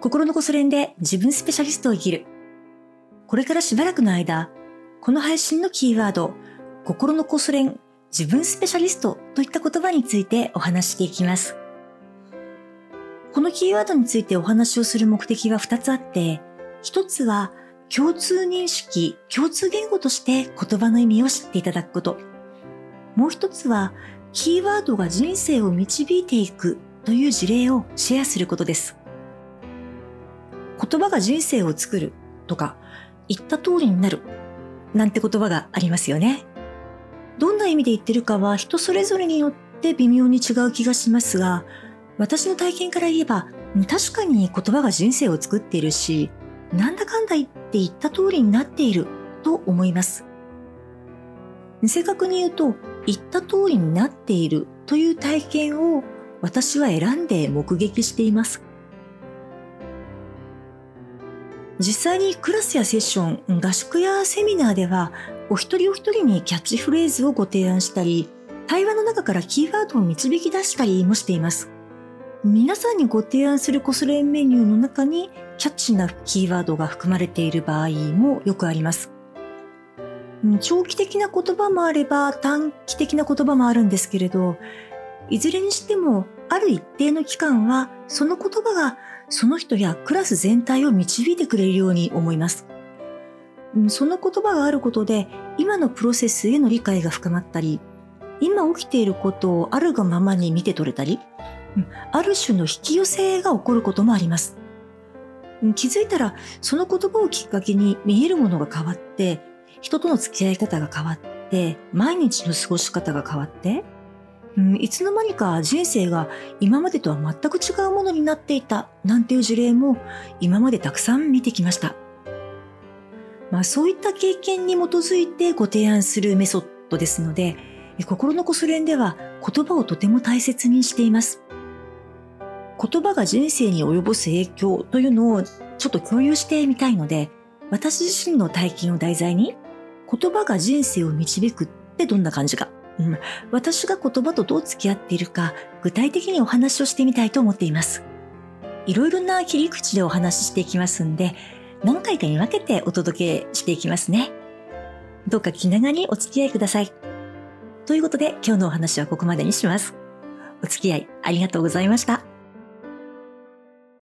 心のこそ練で自分スペシャリストを生きる。これからしばらくの間、この配信のキーワード、心のこそ練、自分スペシャリストといった言葉についてお話していきます。このキーワードについてお話をする目的は2つあって、1つは共通認識、共通言語として言葉の意味を知っていただくこと。もう1つはキーワードが人生を導いていくという事例をシェアすることです。言葉が人生を作るとか、言った通りになるなんて言葉がありますよね。どんな意味で言ってるかは人それぞれによって微妙に違う気がしますが、私の体験から言えば、確かに言葉が人生を作っているし、なんだかんだ言って言った通りになっていると思います。正確に言うと、言った通りになっているという体験を私は選んで目撃しています。実際にクラスやセッション、合宿やセミナーでは、お一人お一人にキャッチフレーズをご提案したり、対話の中からキーワードを導き出したりもしています。皆さんにご提案するコスレメニューの中にキャッチなキーワードが含まれている場合もよくあります。長期的な言葉もあれば短期的な言葉もあるんですけれど、いずれにしてもある一定の期間はその言葉がその人やクラス全体を導いてくれるように思います。その言葉があることで今のプロセスへの理解が深まったり、今起きていることをあるがままに見て取れたり、ある種の引き寄せが起こることもあります。気づいたらその言葉をきっかけに見えるものが変わって、人との付き合い方が変わって、毎日の過ごし方が変わって、うん、いつの間にか人生が今までとは全く違うものになっていたなんていう事例も今までたくさん見てきました。まあそういった経験に基づいてご提案するメソッドですので、心のこそ練では言葉をとても大切にしています。言葉が人生に及ぼす影響というのをちょっと共有してみたいので、私自身の体験を題材に、言葉が人生を導くってどんな感じかうん、私が言葉とどう付き合っているか具体的にお話をしてみたいと思っています。いろいろな切り口でお話ししていきますんで、何回かに分けてお届けしていきますね。どうか気長にお付き合いください。ということで今日のお話はここまでにします。お付き合いありがとうございました。